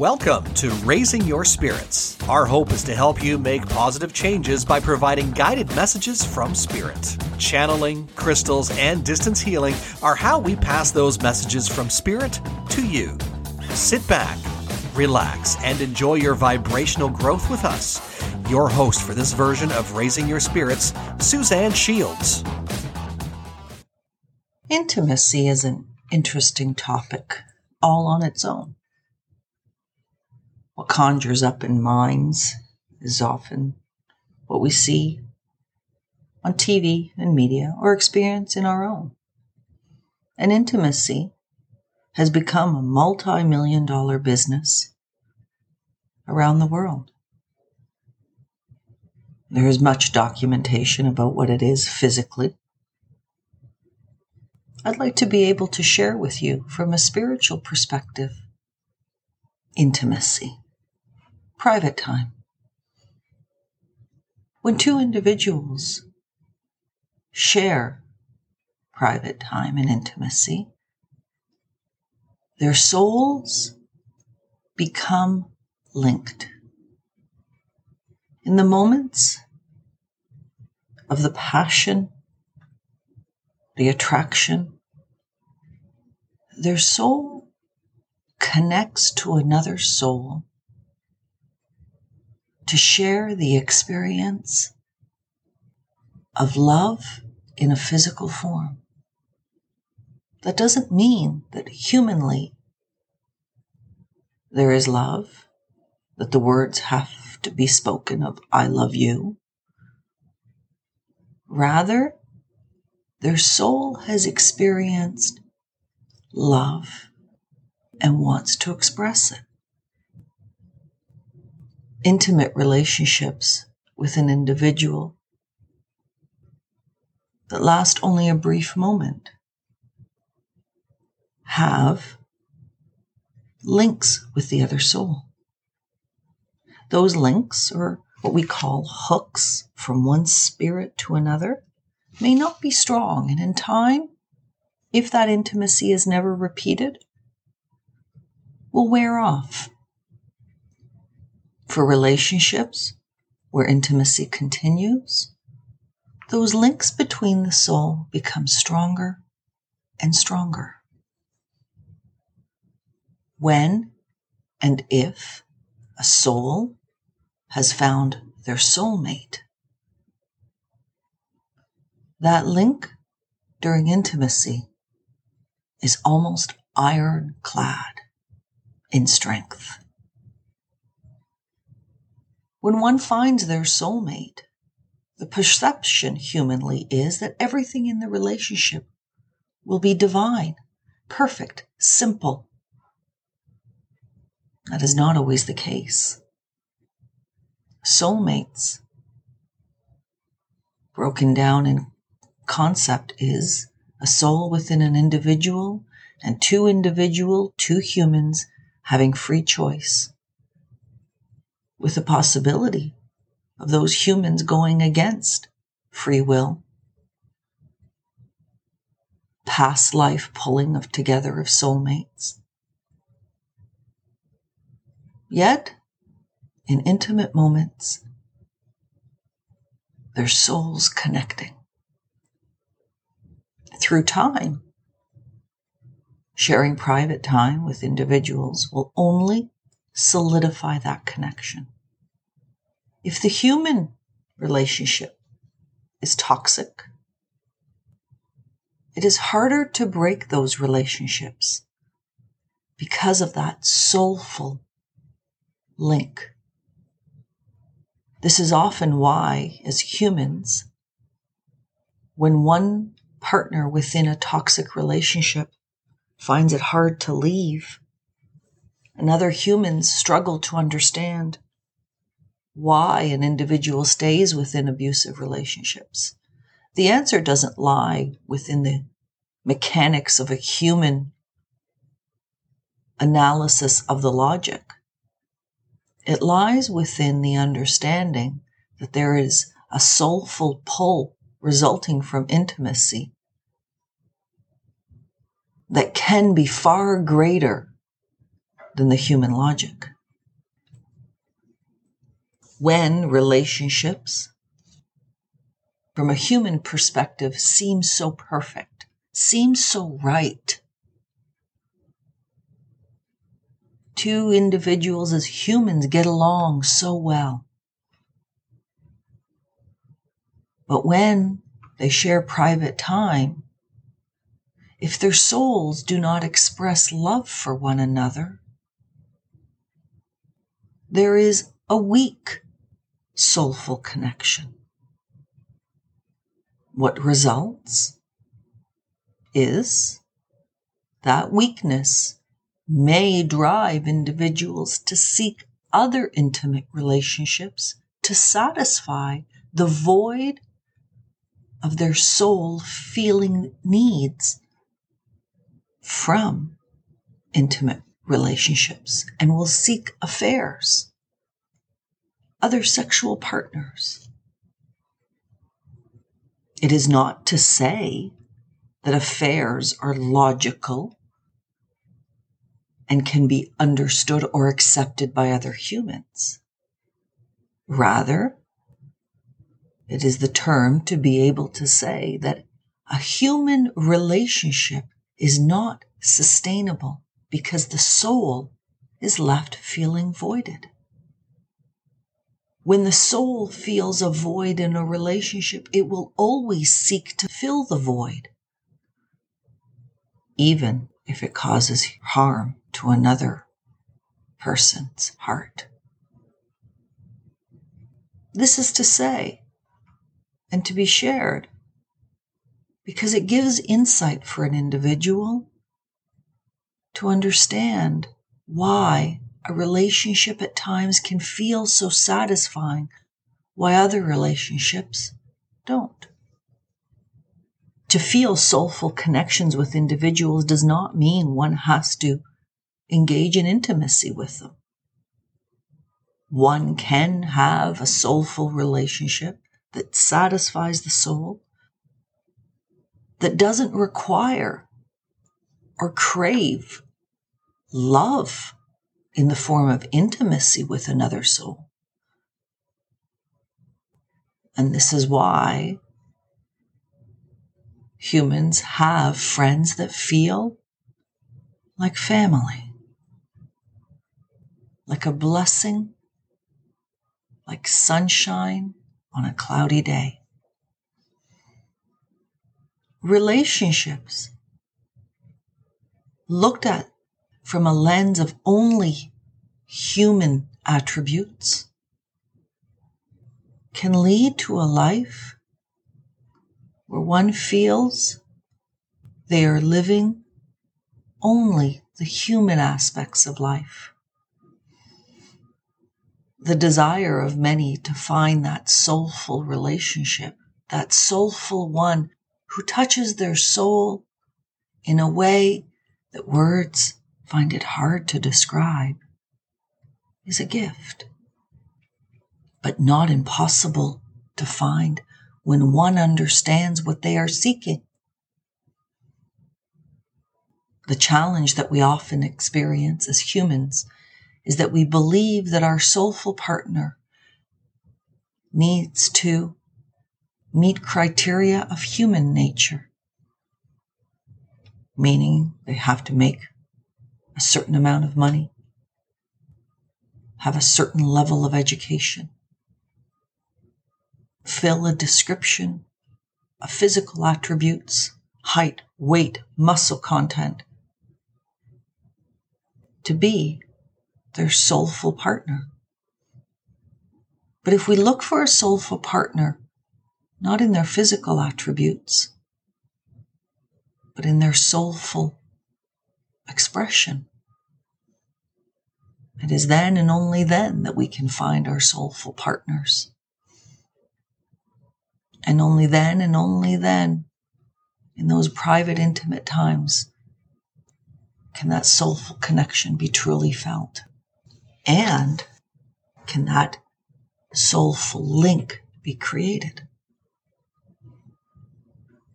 Welcome to Raising Your Spirits. Our hope is to help you make positive changes by providing guided messages from Spirit. Channeling, crystals, and distance healing are how we pass those messages from Spirit to you. Sit back, relax, and enjoy your vibrational growth with us. Your host for this version of Raising Your Spirits, Suzanne Shields. Intimacy is an interesting topic all on its own. What conjures up in minds is often what we see on TV and media or experience in our own. And intimacy has become a multi million dollar business around the world. There is much documentation about what it is physically. I'd like to be able to share with you from a spiritual perspective intimacy private time. When two individuals share private time and intimacy, their souls become linked. In the moments of the passion, the attraction, their soul connects to another soul to share the experience of love in a physical form. That doesn't mean that humanly there is love, that the words have to be spoken of, I love you. Rather, their soul has experienced love and wants to express it intimate relationships with an individual that last only a brief moment have links with the other soul. Those links, or what we call hooks from one spirit to another, may not be strong, and in time, if that intimacy is never repeated, will wear off for relationships where intimacy continues, those links between the soul become stronger and stronger. When and if a soul has found their soulmate, that link during intimacy is almost ironclad in strength. When one finds their soulmate, the perception humanly is that everything in the relationship will be divine, perfect, simple. That is not always the case. Soulmates, broken down in concept, is a soul within an individual and two individual, two humans having free choice with the possibility of those humans going against free will. Past life pulling of together of soulmates. Yet, in intimate moments, their souls connecting. Through time, sharing private time with individuals will only solidify that connection. If the human relationship is toxic, it is harder to break those relationships because of that soulful link. This is often why, as humans, when one partner within a toxic relationship finds it hard to leave, and other humans struggle to understand why an individual stays within abusive relationships. The answer doesn't lie within the mechanics of a human analysis of the logic. It lies within the understanding that there is a soulful pull resulting from intimacy that can be far greater than the human logic. when relationships, from a human perspective, seem so perfect, seem so right. Two individuals as humans get along so well. But when they share private time, if their souls do not express love for one another, there is a weak soulful connection. What results is that weakness may drive individuals to seek other intimate relationships to satisfy the void of their soul feeling needs from intimate relationships and will seek affairs other sexual partners. It is not to say that affairs are logical and can be understood or accepted by other humans. Rather, it is the term to be able to say that a human relationship is not sustainable because the soul is left feeling voided. When the soul feels a void in a relationship, it will always seek to fill the void, even if it causes harm to another person's heart. This is to say, and to be shared, because it gives insight for an individual to understand why a relationship at times can feel so satisfying, why other relationships don't. To feel soulful connections with individuals does not mean one has to engage in intimacy with them. One can have a soulful relationship that satisfies the soul, that doesn't require or crave love in the form of intimacy with another soul. And this is why humans have friends that feel like family, like a blessing, like sunshine on a cloudy day. Relationships looked at from a lens of only human attributes can lead to a life where one feels they are living only the human aspects of life. The desire of many to find that soulful relationship, that soulful one who touches their soul in a way that words find it hard to describe, is a gift, but not impossible to find when one understands what they are seeking. The challenge that we often experience as humans is that we believe that our soulful partner needs to meet criteria of human nature, meaning they have to make a certain amount of money, have a certain level of education, fill a description of physical attributes, height, weight, muscle content, to be their soulful partner. But if we look for a soulful partner, not in their physical attributes, but in their soulful expression, it is then and only then that we can find our soulful partners. And only then and only then, in those private, intimate times, can that soulful connection be truly felt. And can that soulful link be created.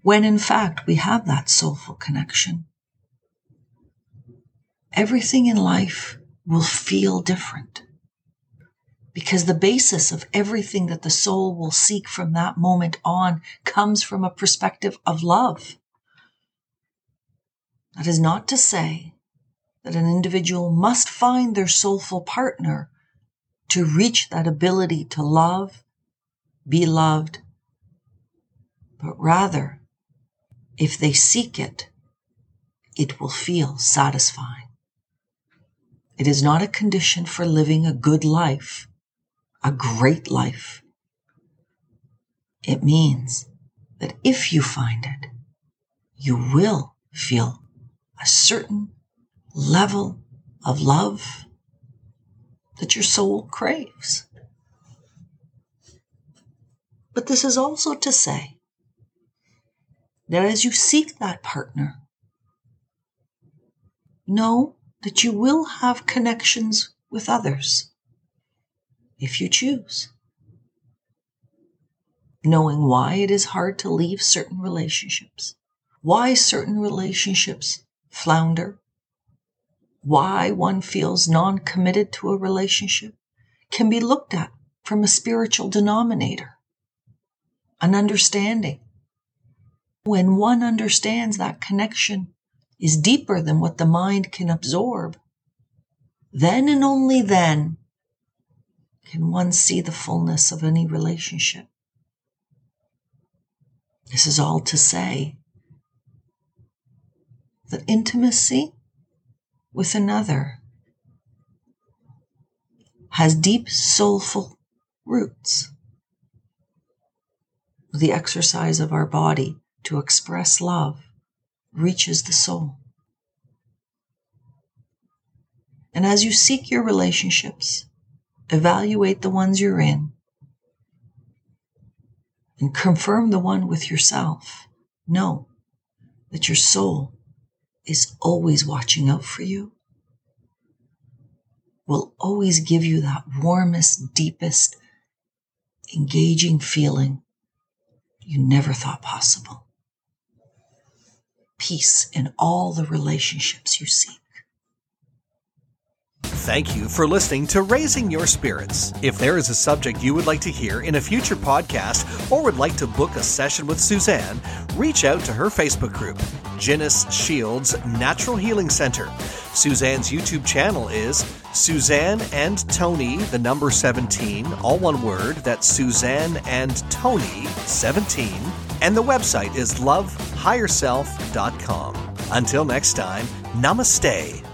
When in fact we have that soulful connection, everything in life will feel different because the basis of everything that the soul will seek from that moment on comes from a perspective of love. That is not to say that an individual must find their soulful partner to reach that ability to love, be loved, but rather, if they seek it, it will feel satisfying. It is not a condition for living a good life a great life. It means that if you find it, you will feel a certain level of love that your soul craves. But this is also to say that as you seek that partner, know that you will have connections with others if you choose. Knowing why it is hard to leave certain relationships, why certain relationships flounder, why one feels non committed to a relationship can be looked at from a spiritual denominator, an understanding. When one understands that connection is deeper than what the mind can absorb, then and only then can one see the fullness of any relationship. This is all to say that intimacy with another has deep soulful roots. The exercise of our body to express love reaches the soul. And as you seek your relationships, evaluate the ones you're in, and confirm the one with yourself. Know that your soul is always watching out for you, will always give you that warmest, deepest, engaging feeling you never thought possible. Peace in all the relationships you seek. Thank you for listening to Raising Your Spirits. If there is a subject you would like to hear in a future podcast or would like to book a session with Suzanne, reach out to her Facebook group, Ginnis Shields Natural Healing Center. Suzanne's YouTube channel is Suzanne and Tony, the number 17, all one word. That's Suzanne and Tony 17. And the website is lovehigherself.com. Until next time, namaste